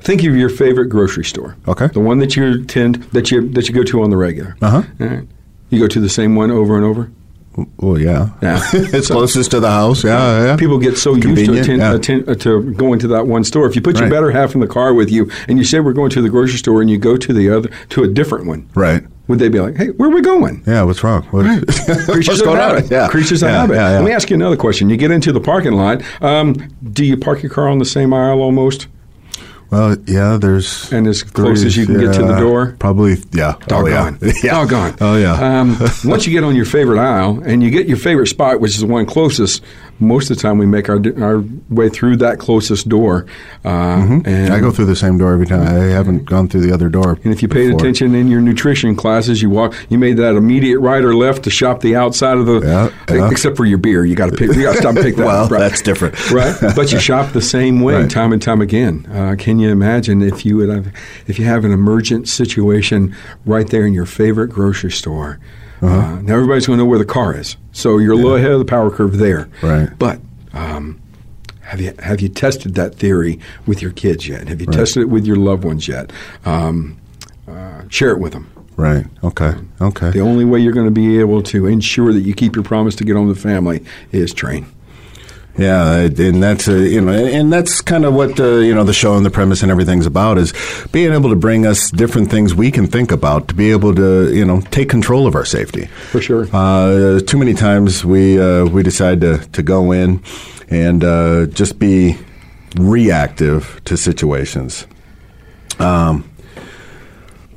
think of your favorite grocery store. Okay. The one that you tend that you that you go to on the regular. Uh huh. Right. You go to the same one over and over. Well, yeah. Yeah. it's So- closest to the house. Yeah, yeah. People get so used to, Convenient, attend, yeah. attend, uh, to going to that one store. If you put your Right. better half in the car with you, and you say we're going to the grocery store, and you go to the other to a different one, Right. would they be like, "Hey, where are we going?" Yeah. What's wrong? What, Creatures what's of habit. Yeah. Creatures of yeah, habit. Yeah, yeah. Let me ask you another question. You get into the parking lot. Um, do you park your car on the same aisle almost? Well, yeah. There's And as close as you can get to the door? Probably. Yeah. Doggone. Oh, yeah. yeah. Doggone. Oh yeah. Um, once you get on your favorite aisle and you get your favorite spot, which is the one closest, most of the time we make our our way through that closest door. Uh, Mm-hmm. And I go through the same door every time. I haven't gone through the other door. and if you paid before. attention in your nutrition classes, you walk, you made that immediate right or left to shop the outside of the, Yeah, yeah. except for your beer. You got to pick. You got to stop and pick that. Well, up, right. that's different. right? But you shop the same way Right. time and time again. Uh, can you imagine if you would have, if you have an emergent situation right there in your favorite grocery store? Uh-huh. Uh, now everybody's going to know where the car is, so you're a little ahead of the power curve there. Right. But um, have you have you tested that theory with your kids yet? Have you Right. tested it with your loved ones yet? Um, uh, share it with them. Right. Okay. Okay. The only way you're going to be able to ensure that you keep your promise to get home to the family is train. Yeah, and that's uh, you know, and that's kind of what uh, you know the show and the premise and everything's about is being able to bring us different things we can think about to be able to you know take control of our safety. For sure. Uh, too many times we uh, we decide to to go in and uh, just be reactive to situations. Um,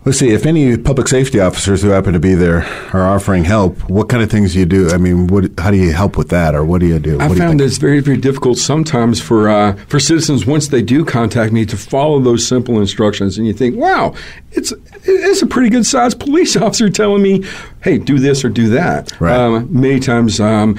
Let's see. If any public safety officers who happen to be there are offering help, what kind of things do you do? I mean, what, how do you help with that, or what do you do? I What found it's very, very difficult sometimes for uh, for citizens once they do contact me to follow those simple instructions. And you think, wow, it's it's a pretty good sized police officer telling me, hey, do this or do that. Right. Um, many times, um,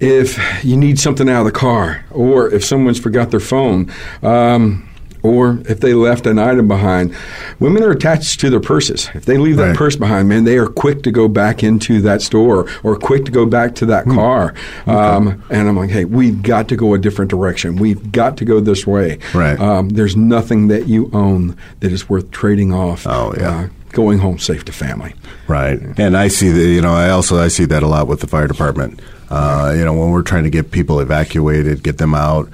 if you need something out of the car, or if someone's forgot their phone. Um, or if they left an item behind, women are attached to their purses. If they leave that purse behind, man, they are quick to go back into that store or quick to go back to Hmm. that car. Um, and I'm like, hey, we've got to go a different direction. We've got to go this way. Right. Um, there's nothing that you own that is worth trading off. Oh, yeah. uh, going home safe to family. Right, and I see that. You know, I also I see that a lot with the fire department. Uh, you know, when we're trying to get people evacuated, get them out.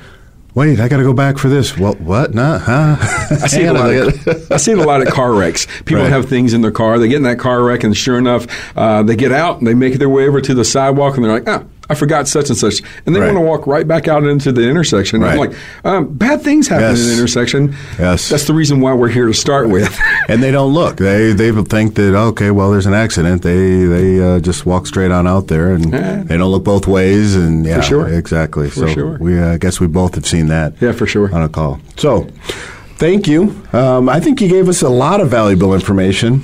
Wait, I got to go back for this. Well, what? Nah, huh? I see, it a lot of, I see a lot of car wrecks. People Right. have things in their car. They get in that car wreck, and sure enough, uh, they get out and they make their way over to the sidewalk, and they're like, ah. I forgot such and such, and they Right. want to walk right back out into the intersection. I'm like, um, bad things happen Yes. in the intersection. Yes. that's the reason why we're here to start with. and they don't look. They they think that okay, well, there's an accident. They they uh, just walk straight on out there, and they don't look both ways. And yeah, sure. exactly. For so sure. we uh, I guess we both have seen that. Yeah, for sure. on a call. So, thank you. Um, I think you gave us a lot of valuable information.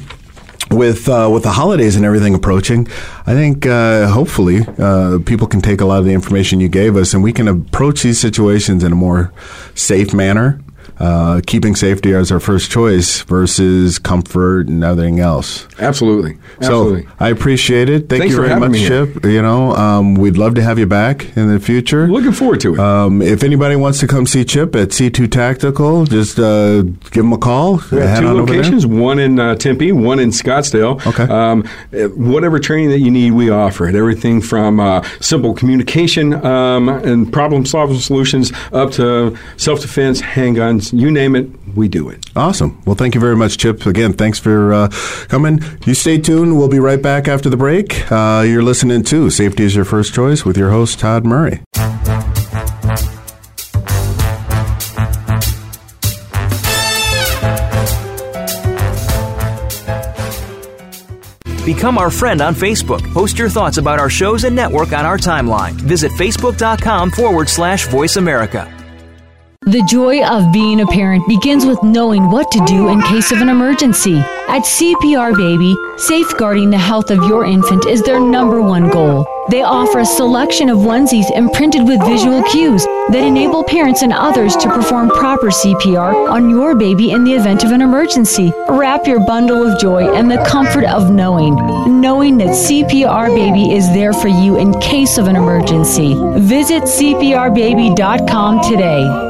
With uh, with the holidays and everything approaching, I think uh, hopefully uh, people can take a lot of the information you gave us, and we can approach these situations in a more safe manner, uh, keeping safety as our first choice versus comfort and everything else. Absolutely, absolutely. So I appreciate it. Thank Thanks you very much. Chip. You know, um, we'd love to have you back in the future. Looking forward to it. Um, if anybody wants to come see Chip at C2 Tactical, just uh, give them a call. We have two on locations, one in uh, Tempe, one in Scottsdale. Okay. Um, eh, whatever training that you need, we offer it. Everything from uh, simple communication um, and problem solving solutions up to self defense, handguns, you name it, we do it. Awesome. Well, thank you very much, Chip. Again, thanks for uh, coming. You stay tuned. We'll be right back after the break. Uh, you're listening to Safety is Your First Choice with your host, Todd Murray. Become our friend on Facebook. Post your thoughts about our shows and network on our timeline. Visit facebook.com forward slash voice America. The joy of being a parent begins with knowing what to do in case of an emergency. At CPR Baby, safeguarding the health of your infant is their number one goal. They offer a selection of onesies imprinted with visual cues that enable parents and others to perform proper CPR on your baby in the event of an emergency. Wrap your bundle of joy in the comfort of knowing, knowing that CPR Baby is there for you in case of an emergency. Visit CPRBaby.com today.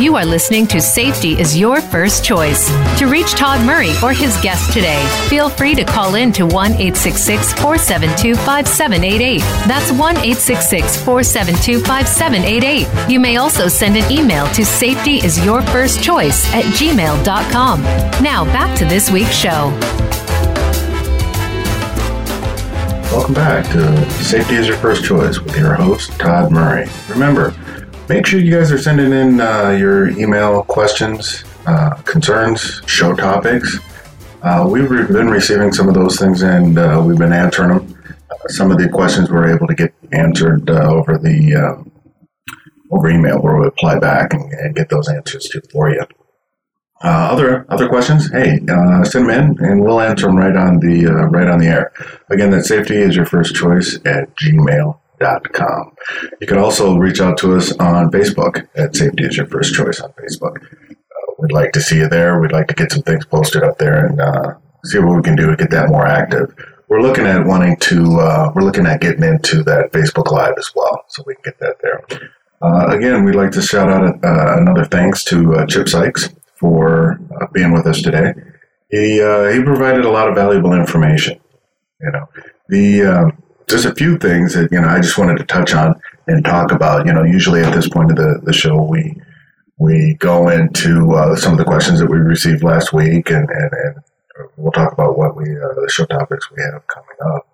You are listening to Safety is Your First Choice. To reach Todd Murray or his guest today, feel free to call in to 1 866 472 5788. That's 1 866 472 5788. You may also send an email to safetyisyourfirstchoice at gmail.com. Now back to this week's show. Welcome back to Safety is Your First Choice with your host, Todd Murray. Remember, make sure you guys are sending in uh, your email questions, uh, concerns, show topics. Uh, we've been receiving some of those things and uh, we've been answering them. Some of the questions we're able to get answered uh, over the over email where we apply back and, and get those answers to for you. Uh, other other questions? Hey, send them in, and we'll answer them right on the right on the air. Again, that safety is your first choice at gmail.com. You can also reach out to us on Facebook at safety is your first choice on Facebook. Uh, we'd like to see you there. We'd like to get some things posted up there and uh, see what we can do to get that more active. We're looking at wanting to. Uh, we're looking at getting into that Facebook Live as well, so we can get that there. again, we'd like to shout out another thanks to Chip Sykes for uh, being with us today. He uh, he provided a lot of valuable information. You know, the um, there's a few things that you know I just wanted to touch on and talk about. You know, usually at this point of the, the show, we we go into uh, some of the questions that we received last week, and, and, and we'll talk about what we uh, the show topics we have coming up.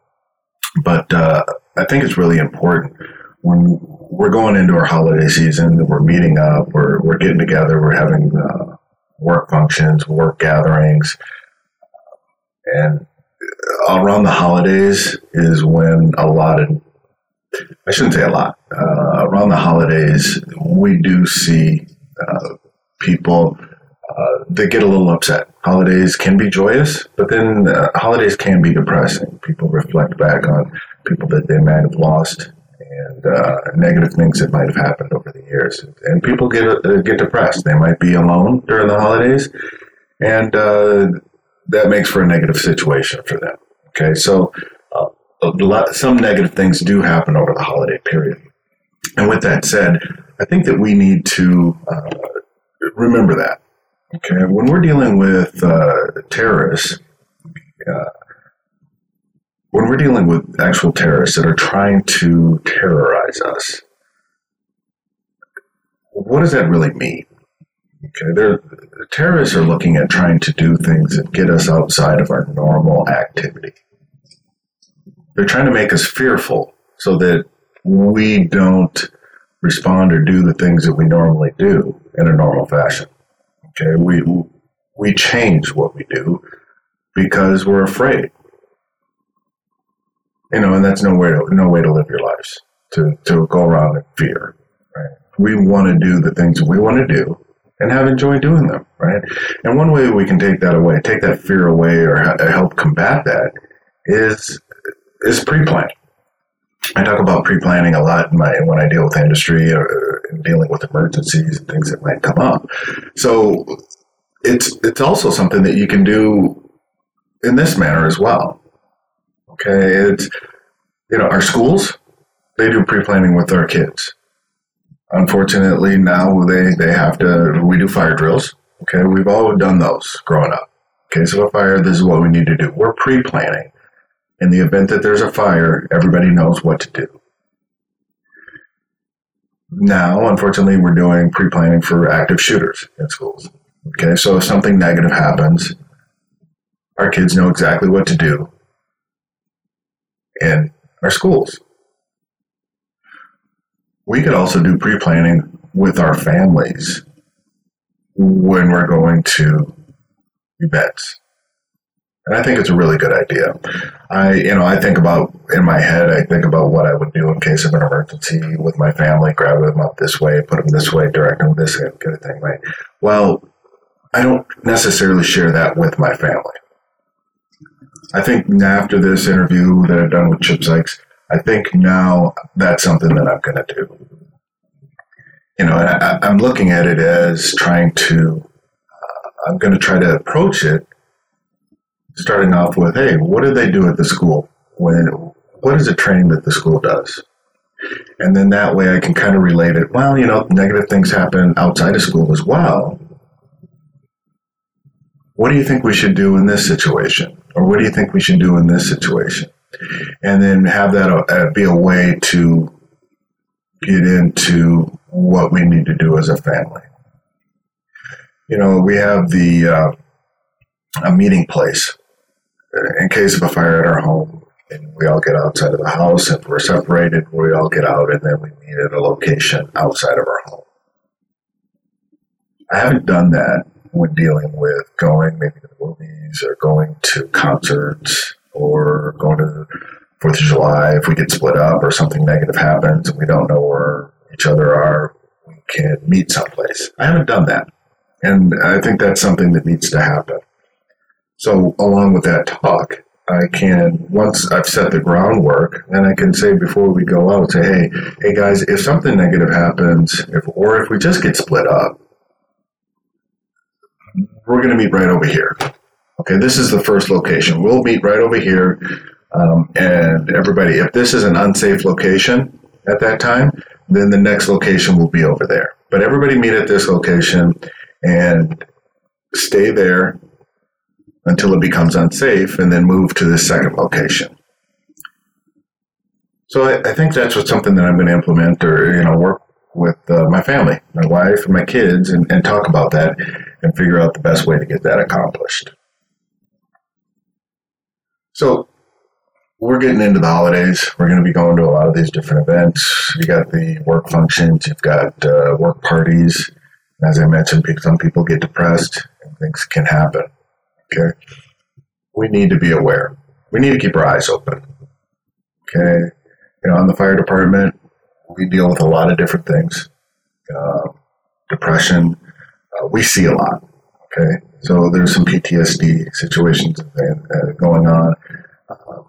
But uh, I think it's really important when we're going into our holiday season, that we're meeting up, we're we're getting together, we're having uh, work functions, work gatherings, and around the holidays is when a lot of I shouldn't say a lot. Uh, around the holidays, we do see uh, people uh, that get a little upset. Holidays can be joyous, but then uh, holidays can be depressing. People reflect back on people that they might have lost and uh, negative things that might have happened over the years. And people get uh, get depressed. They might be alone during the holidays, and that makes for a negative situation for them. Okay, so uh, lot, some negative things do happen over the holiday period. And with that said, I think that we need to uh, remember that. Okay, when we're dealing with uh, terrorists when we're dealing with actual terrorists that are trying to terrorize us, what does that really mean? Okay, they're, terrorists are looking at trying to do things that get us outside of our normal activity. They're trying to make us fearful so that we don't respond or do the things that we normally do in a normal fashion. Okay, we we change what we do because we're afraid you know, and that's no way to no way to live your lives to to go around in fear. Right? We want to do the things we want to do and have enjoyed doing them. Right? And one way we can take that away, take that fear away, or uh, help combat that is is pre-planning. I talk about pre-planning a lot in my when I deal with industry uh, or dealing with emergencies and things that might come up. So it's it's also something that you can do in this manner as well. Okay, it's you know our schools they do pre planning with their kids. Unfortunately, now they they have to. We do fire drills. Okay, we've all done those growing up. Okay, so a fire, this is what we need to do. We're pre planning. In the event that there's a fire, everybody knows what to do. Now, unfortunately, we're doing pre planning for active shooters in schools. Okay, so if something negative happens, our kids know exactly what to do in our schools. We could also do pre planning with our families when we're going to events. And I think it's a really good idea. I, you know, I think about in my head, I think about what I would do in case of an emergency with my family, grab them up this way, put them this way, direct them this way, kind of thing, right? Well, I don't necessarily share that with my family. I think after this interview that I've done with Chip Sykes, I think now that's something that I'm going to do. You know, I, I'm looking at it as trying to, uh, I'm going to try to approach it starting off with, hey, what do they do at the school? When, what is the training that the school does? And then that way I can kind of relate it. Well, you know, negative things happen outside of school as well. What do you think we should do in this situation? Or what do you think we should do in this situation? And then have that uh, be a way to get into what we need to do as a family. You know, we have the uh, a meeting place in case of a fire at our home and we all get outside of the house and we're separated, we all get out and then we meet at a location outside of our home. I haven't done that when dealing with going maybe to the movies or going to concerts or going to Fourth of July. If we get split up or something negative happens and we don't know where each other are, we can meet someplace. I haven't done that. And I think that's something that needs to happen. So, along with that talk, I can once I've set the groundwork, then I can say before we go out, say, hey, hey guys, if something negative happens, if or if we just get split up, we're going to meet right over here. Okay, this is the first location. We'll meet right over here, um, and everybody, if this is an unsafe location at that time, then the next location will be over there. But everybody meet at this location and stay there until it becomes unsafe and then move to the second location. So I, I think that's what something that I'm going to implement or, you know, work with uh, my family, my wife and my kids and, and talk about that and figure out the best way to get that accomplished. So we're getting into the holidays. We're going to be going to a lot of these different events. You got the work functions, you've got uh, work parties. As I mentioned, some people get depressed and things can happen. Okay. We need to be aware. We need to keep our eyes open. Okay. You know, in the fire department, we deal with a lot of different things. Uh, depression, uh, we see a lot. Okay. So there's some PTSD situations uh, going on. Um,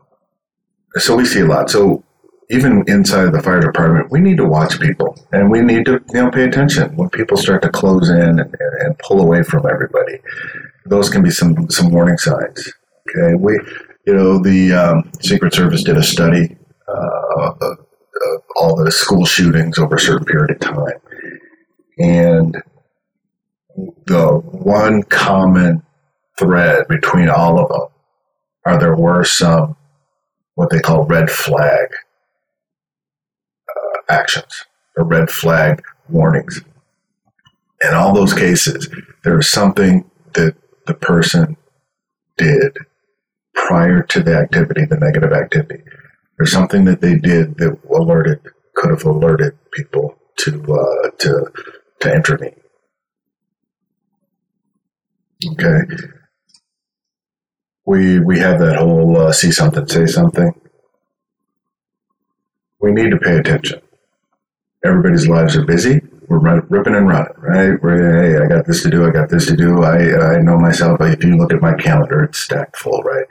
so we see a lot. So even inside the fire department, we need to watch people and we need to you know pay attention when people start to close in and, and, pull away from everybody those can be some some warning signs. Okay, we you know the um, Secret Service did a study uh, of, of all the school shootings over a certain period of time, and the one common thread between all of them are there were some what they call red flag uh, actions or red flag warnings. In all those cases, there was something that the person did prior to the activity, the negative activity. There's something that they did that alerted, could have alerted people to uh, to to intervene. Okay, we we have that whole uh, see something, say something. We need to pay attention. Everybody's lives are busy we're ripping and running, right? We're, hey, I got this to do, I got this to do. I, I know myself. If you look at my calendar, it's stacked full, right?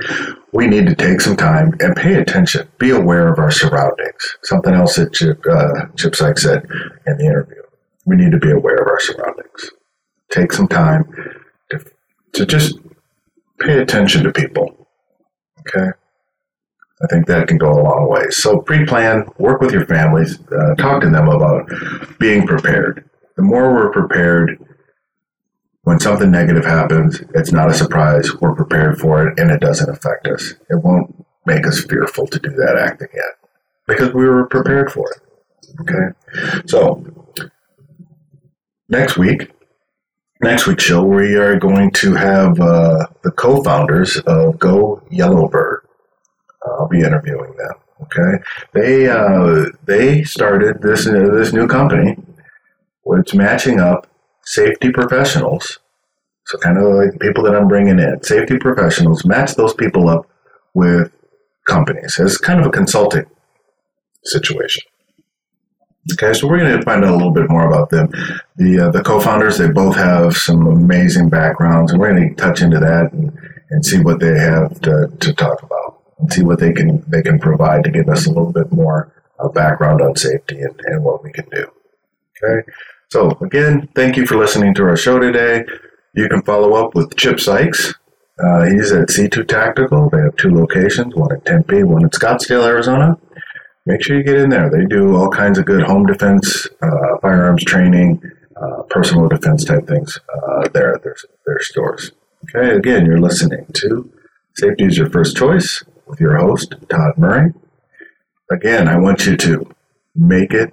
We need to take some time and pay attention. Be aware of our surroundings. Something else that Chip, uh, Chip Sykes said in the interview. We need to be aware of our surroundings. Take some time to, just pay attention to people. Okay? I think that can go a long way. So pre-plan, work with your families, uh, talk to them about being prepared. The more we're prepared, when something negative happens, it's not a surprise. We're prepared for it, and it doesn't affect us. It won't make us fearful to do that act again because we were prepared for it. Okay, so next week, next week's show, we are going to have uh, the co-founders of Go Yellowbird I'll be interviewing them. Okay, they uh, they started this uh, this new company, which is matching up safety professionals So kind of like people that I'm bringing in, safety professionals, match those people up with companies. It's kind of a consulting situation. Okay, so we're going to find out a little bit more about them. The uh, the co-founders, they both have some amazing backgrounds, and we're going to touch into that and, and see what they have to, to talk about and see what they can they can provide to give us a little bit more uh, background on safety and, and what we can do. Okay, so again, thank you for listening to our show today. You can follow up with Chip Sykes. Uh, he's at C2 Tactical. They have two locations, one in Tempe, one in Scottsdale, Arizona. Make sure you get in there. They do all kinds of good home defense, uh, firearms training, uh, personal defense type things uh, there at their, their stores. Okay, again, you're listening to Safety is Your First Choice with your host, Todd Murray. Again, I want you to make it,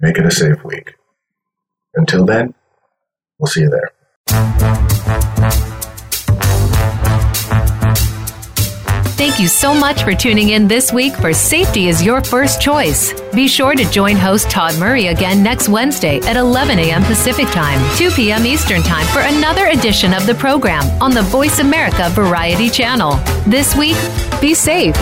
make it a safe week. Until then, we'll see you there. Thank you so much for tuning in this week for Safety is Your First Choice. Be sure to join host Todd Murray again next Wednesday at 11 a.m. Pacific Time, 2 p.m. Eastern Time for another edition of the program on the Voice America Variety Channel. This week, be safe.